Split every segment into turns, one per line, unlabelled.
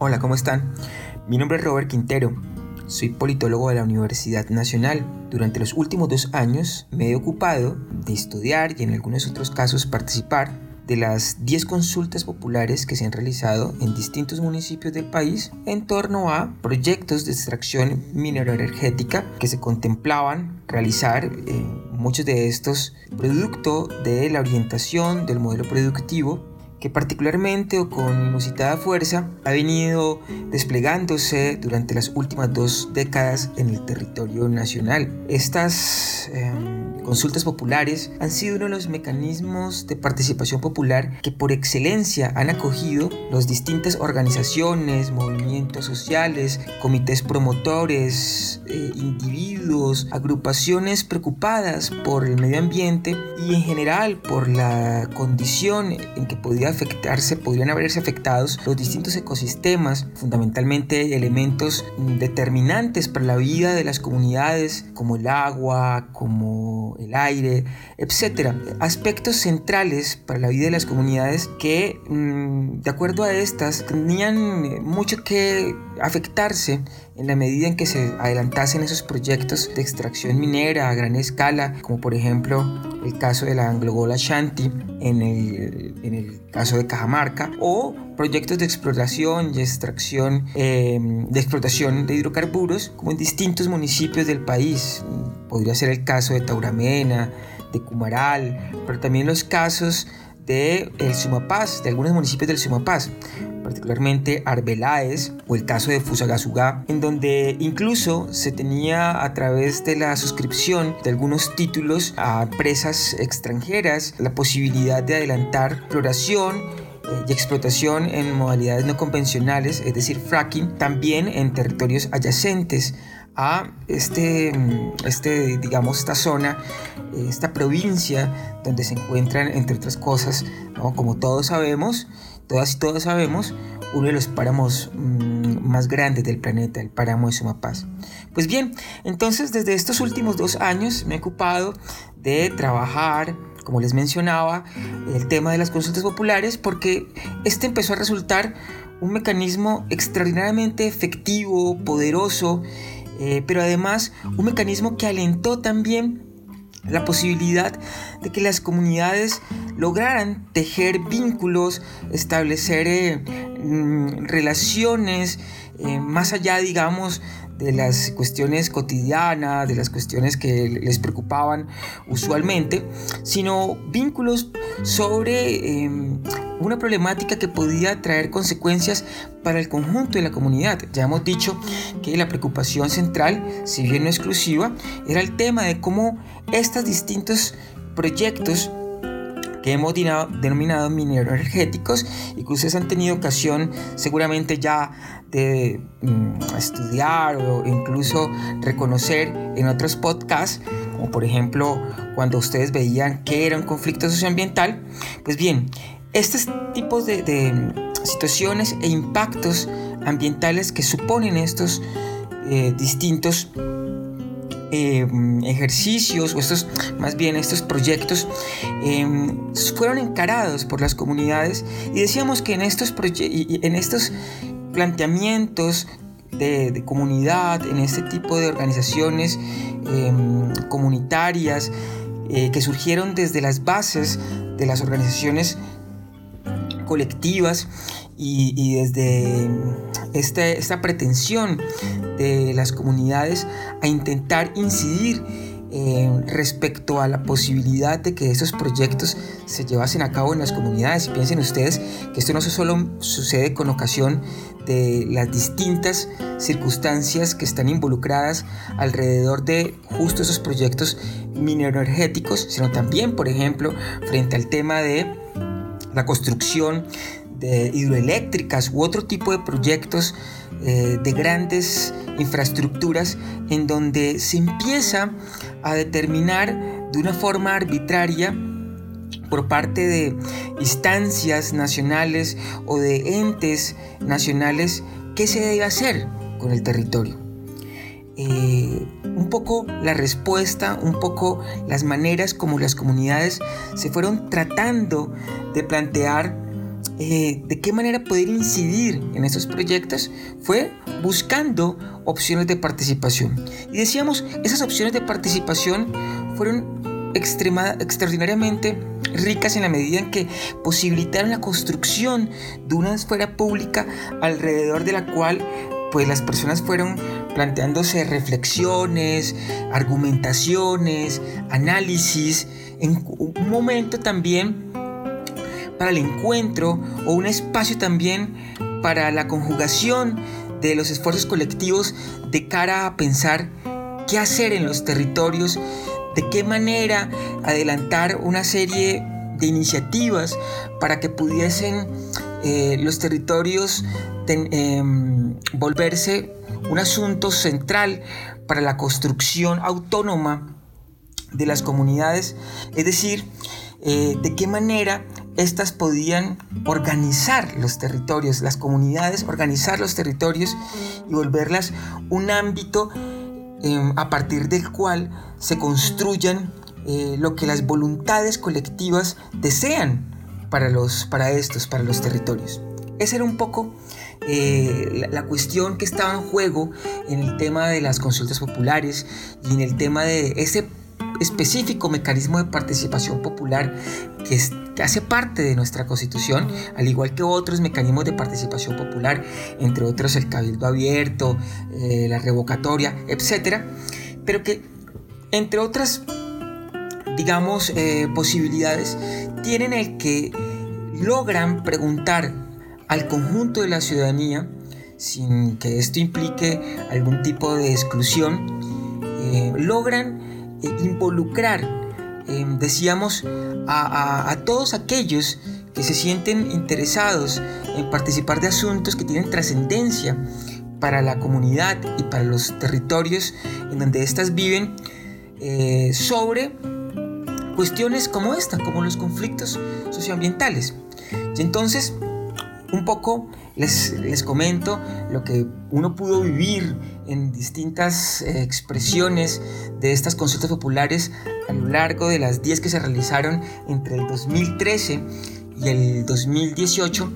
Hola, ¿cómo están? Mi nombre es Robert Quintero. Soy politólogo de la Universidad Nacional. Durante los últimos dos años me he ocupado de estudiar y en algunos otros casos participar de las 10 consultas populares que se han realizado en distintos municipios del país en torno a proyectos de extracción mineroenergética que se contemplaban realizar eh, muchos de estos producto de la orientación del modelo productivo que particularmente o con inusitada fuerza ha venido desplegándose durante las últimas dos décadas en el territorio nacional. Estas em, consultas populares han sido uno de los mecanismos de participación popular que por excelencia han acogido las distintas organizaciones, movimientos sociales, comités promotores, eh, individuos, agrupaciones preocupadas por el medio ambiente y en general por la condición en que podía afectarse, podrían haberse afectados los distintos ecosistemas, fundamentalmente elementos determinantes para la vida de las comunidades, como el agua, como el aire, etc. Aspectos centrales para la vida de las comunidades que, mm, de acuerdo a estas, tenían mucho que afectarse en la medida en que se adelantasen esos proyectos de extracción minera a gran escala, como por ejemplo el caso de la Anglogola Shanti en el, en el caso de Cajamarca, o proyectos de exploración y extracción em, de explotación de hidrocarburos, como en distintos municipios del país. Podría ser el caso de Tauramena, de Cumaral, pero también los casos de el Sumapaz, de algunos municipios del Sumapaz particularmente Arbeláez o el caso de Fusagasugá, en donde incluso se tenía a través de la suscripción de algunos títulos a empresas extranjeras la posibilidad de adelantar exploración eh, y explotación en modalidades no convencionales, es decir, fracking, también en territorios adyacentes a este, este, digamos, esta zona, esta provincia donde se encuentran, entre otras cosas, como todos sabemos, todas y todos sabemos, uno de los páramos mm, más grandes del planeta, el páramo de Sumapaz. Pues bien, entonces desde estos últimos dos años me he ocupado de trabajar, como les mencionaba, el tema de las consultas populares porque este empezó a resultar un mecanismo extraordinariamente efectivo, poderoso, eh, pero además un mecanismo que alentó también la posibilidad de que las comunidades lograran tejer vínculos, establecer eh, mm, relaciones eh, más allá, digamos, de las cuestiones cotidianas, de las cuestiones que les preocupaban usualmente, sino vínculos sobre em, una problemática que podía traer consecuencias para el conjunto de la comunidad. Ya hemos dicho que la preocupación central, si bien no exclusiva, era el tema de cómo estos distintos proyectos que hemos denominado mineroenergéticos y que ustedes han tenido ocasión seguramente ya de mm, estudiar o incluso reconocer en otros podcasts, como por ejemplo cuando ustedes veían que era un conflicto socioambiental, pues bien, estos tipos de, situaciones e impactos ambientales que suponen estos eh, distintos Em, ejercicios o estos, más bien estos proyectos em, fueron encarados por las comunidades y decíamos que en estos, en estos planteamientos de, comunidad, en este tipo de organizaciones em, comunitarias eh, que surgieron desde las bases de las organizaciones colectivas y, desde esta pretensión de las comunidades a intentar incidir eh, respecto a la posibilidad de que estos proyectos se llevasen a cabo en las comunidades. Y piensen ustedes que esto no solo sucede con ocasión de las distintas circunstancias que están involucradas alrededor de justo esos proyectos mineroenergéticos, sino también, por ejemplo, frente al tema de la construcción hidroeléctricas u otro tipo de proyectos eh, de grandes infraestructuras en donde se empieza a determinar de una forma arbitraria por parte de instancias nacionales o de entes nacionales qué se debe hacer con el territorio. Eh, un poco la respuesta, un poco las maneras como las comunidades se fueron tratando de plantear eh, de qué manera poder incidir en estos proyectos fue buscando opciones de participación. Y decíamos, esas opciones de participación fueron extraordinariamente ricas en la medida en que posibilitaron la construcción de una esfera pública alrededor de la cual pues las personas fueron planteándose reflexiones, argumentaciones, análisis, en un momento también para el encuentro o un espacio también para la conjugación de los esfuerzos colectivos de cara a pensar qué hacer en los territorios, de qué manera adelantar una serie de iniciativas para que pudiesen eh, los territorios em, volverse un asunto central para la construcción autónoma de las comunidades, es decir, eh, de qué manera éstas podían organizar los territorios, las comunidades, organizar los territorios y volverlas un ámbito em, a partir del cual se construyan eh, lo que las voluntades colectivas desean para, los, para estos, para los territorios. Esa era un poco eh, la, cuestión que estaba en juego en el tema de las consultas populares y en el tema de ese específico mecanismo de participación popular que, hace parte de nuestra constitución, al igual que otros mecanismos de participación popular, entre otros el cabildo abierto, eh, la revocatoria, etc. Pero que, entre otras, digamos, eh, posibilidades, tienen el que logran preguntar al conjunto de la ciudadanía, sin que esto implique algún tipo de exclusión, eh, logran eh, involucrar, eh, decíamos, a, todos aquellos que se sienten interesados en participar de asuntos que tienen trascendencia para la comunidad y para los territorios en donde éstas viven, eh, sobre cuestiones como esta, como los conflictos socioambientales. Y entonces, un poco les, comento lo que uno pudo vivir en distintas eh, expresiones de estas consultas populares a lo largo de las 10 que se realizaron entre el 2013 y el 2018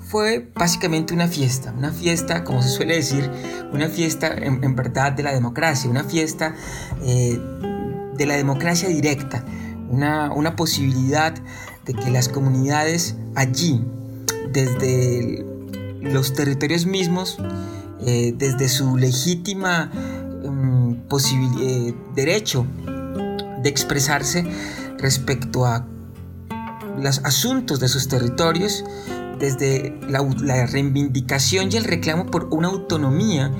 fue básicamente una fiesta, una fiesta, como se suele decir, una fiesta en, verdad de la democracia, una fiesta eh, de la democracia directa, una, una posibilidad de que las comunidades allí, desde los territorios mismos, eh, desde su legítima um, derecho de expresarse respecto a los asuntos de sus territorios, desde la, reivindicación y el reclamo por una autonomía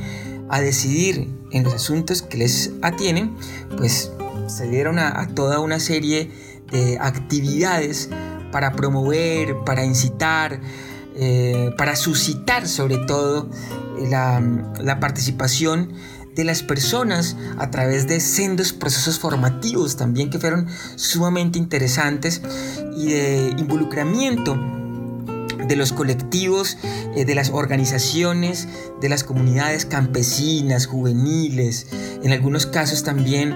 a decidir en los asuntos que les atienen, pues se dieron a toda una serie de actividades para promover, para incitar, eh, para suscitar sobre todo eh, la, participación de las personas a través de sendos procesos formativos también que fueron sumamente interesantes y de involucramiento de los colectivos, eh, de las organizaciones, de las comunidades campesinas, juveniles, en algunos casos también,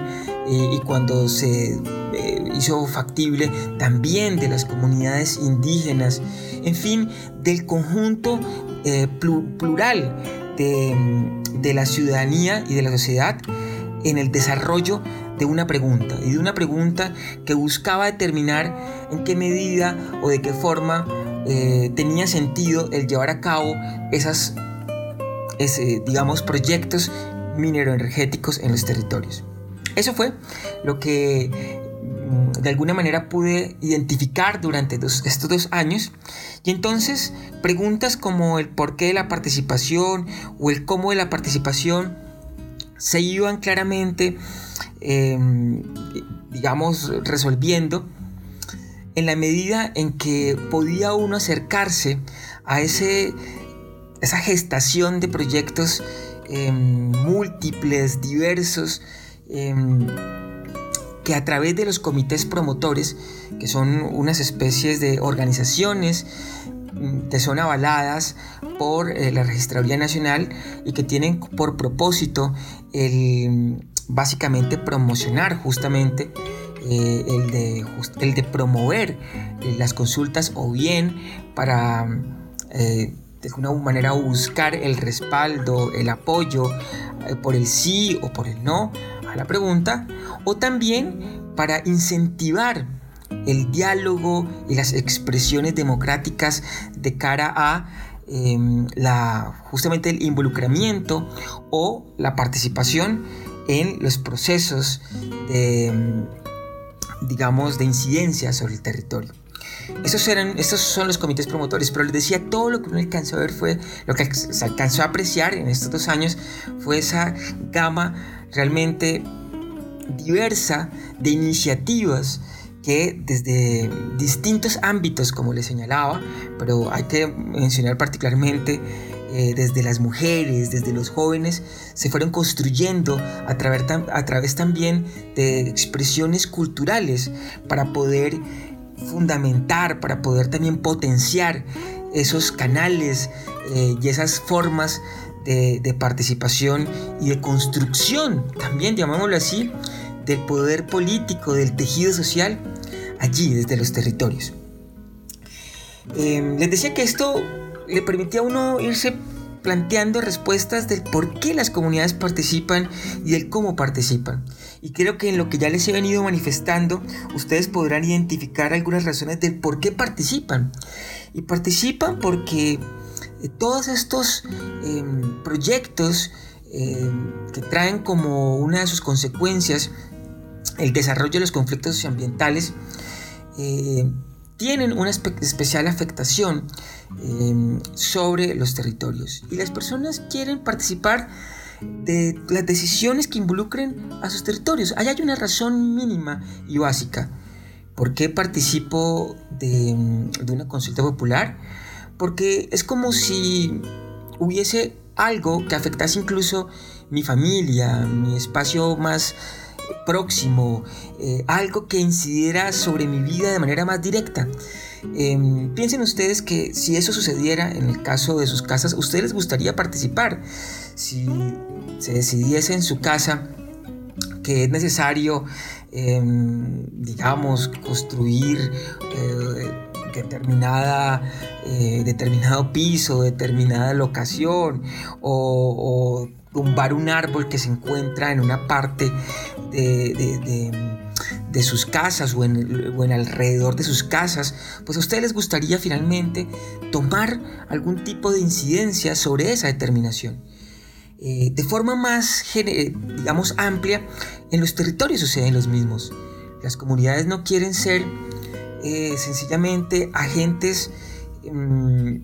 y cuando se hizo factible, también de las comunidades indígenas en fin, del conjunto eh, plural de, la ciudadanía y de la sociedad en el desarrollo de una pregunta y de una pregunta que buscaba determinar en qué medida o de qué forma eh, tenía sentido el llevar a cabo esas, digamos, proyectos mineroenergéticos en los territorios. Eso fue lo que mm, de alguna manera pude identificar durante estos dos años. Y entonces preguntas como el por qué de la participación o el cómo de la participación se iban claramente, em, digamos, resolviendo en la medida en que podía uno acercarse a ese, esa gestación de proyectos em, múltiples, diversos, em, que a través de los comités promotores, que son unas especies de organizaciones mm, que son avaladas por eh, la Registraduría Nacional y que tienen por propósito el básicamente promocionar justamente eh, el, de el de promover eh, las consultas o bien para de alguna manera buscar el respaldo, el apoyo por el sí o por el no a la pregunta, o también para incentivar el diálogo y las expresiones democráticas de cara a em, la, justamente el involucramiento o la participación en los procesos de, digamos, de incidencia sobre el territorio. Esos, eran, estos son los comités promotores, pero les decía, todo lo que uno alcanzó a ver fue, lo que se alcanzó a apreciar en estos dos años fue esa gama realmente diversa de iniciativas que desde distintos ámbitos, como les señalaba, pero hay que mencionar particularmente eh, desde las mujeres, desde los jóvenes, se fueron construyendo a través, a través también de expresiones culturales para poder fundamentar, para poder también potenciar esos canales eh, y esas formas de, participación y de construcción, también llamémoslo así, del poder político, del tejido social, allí desde los territorios. Em, les decía que esto le permitía a uno irse planteando respuestas del por qué las comunidades participan y del cómo participan. Y creo que en lo que ya les he venido manifestando, ustedes podrán identificar algunas razones del por qué participan. Y participan porque eh, todos estos em, proyectos em, que traen como una de sus consecuencias el desarrollo de los conflictos socioambientales eh, tienen una especial afectación eh, sobre los territorios y las personas quieren participar de las decisiones que involucren a sus territorios. Ahí hay una razón mínima y básica. ¿Por qué participo de una consulta popular? Porque es como si hubiese algo que afectase incluso mi familia, mi espacio más próximo, eh, algo que incidiera sobre mi vida de manera más directa. Em, piensen ustedes que si eso sucediera en el caso de sus casas, ustedes les gustaría participar. Si se decidiese en su casa que es necesario, em, digamos, construir determinada, eh, determinado piso, determinada locación o, o tumbar un árbol que se encuentra en una parte de, sus casas o en, alrededor de sus casas, pues a ustedes les gustaría finalmente tomar algún tipo de incidencia sobre esa determinación. Eh, de forma más, digamos, amplia, en los territorios suceden los mismos. Las comunidades no quieren ser eh, sencillamente agentes, mm,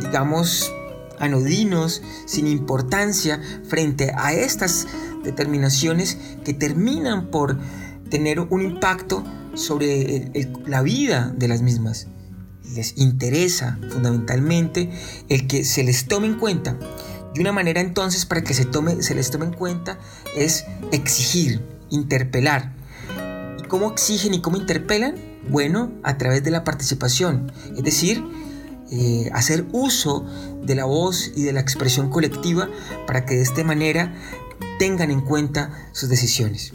digamos, anodinos, sin importancia frente a estas determinaciones que terminan por tener un impacto sobre la vida de las mismas. Les interesa fundamentalmente el que se les tome en cuenta. Y una manera entonces para que se, tome, se les tome en cuenta es exigir, interpelar. ¿Y cómo exigen y cómo interpelan? Bueno, a través de la participación, es decir, eh, hacer uso de la voz y de la expresión colectiva para que de esta manera tengan en cuenta sus decisiones.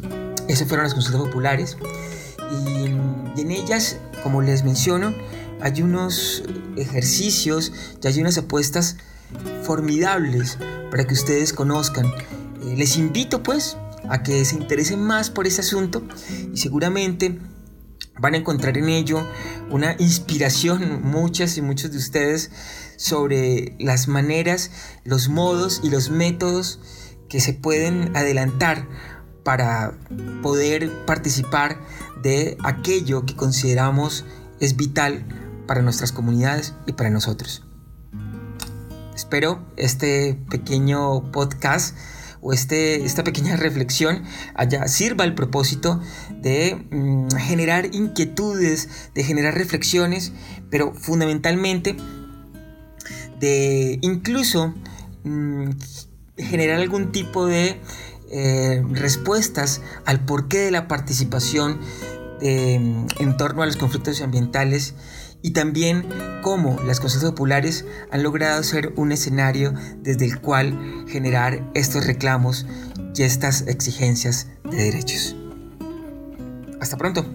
Esas fueron las consultas populares y, en ellas, como les menciono, hay unos ejercicios y hay unas apuestas formidables para que ustedes conozcan. Eh, les invito pues a que se interesen más por ese asunto y seguramente van a encontrar en ello una inspiración, muchas y muchos de ustedes, sobre las maneras, los modos y los métodos que se pueden adelantar para poder participar de aquello que consideramos es vital para nuestras comunidades y para nosotros. Espero este pequeño podcast o este, esta pequeña reflexión allá sirva al propósito de mm, generar inquietudes, de generar reflexiones, pero fundamentalmente de incluso mm, generar algún tipo de eh, respuestas al porqué de la participación mm, en torno a los conflictos ambientales y también cómo las consultas populares han logrado ser un escenario desde el cual generar estos reclamos y estas exigencias de derechos. Hasta pronto.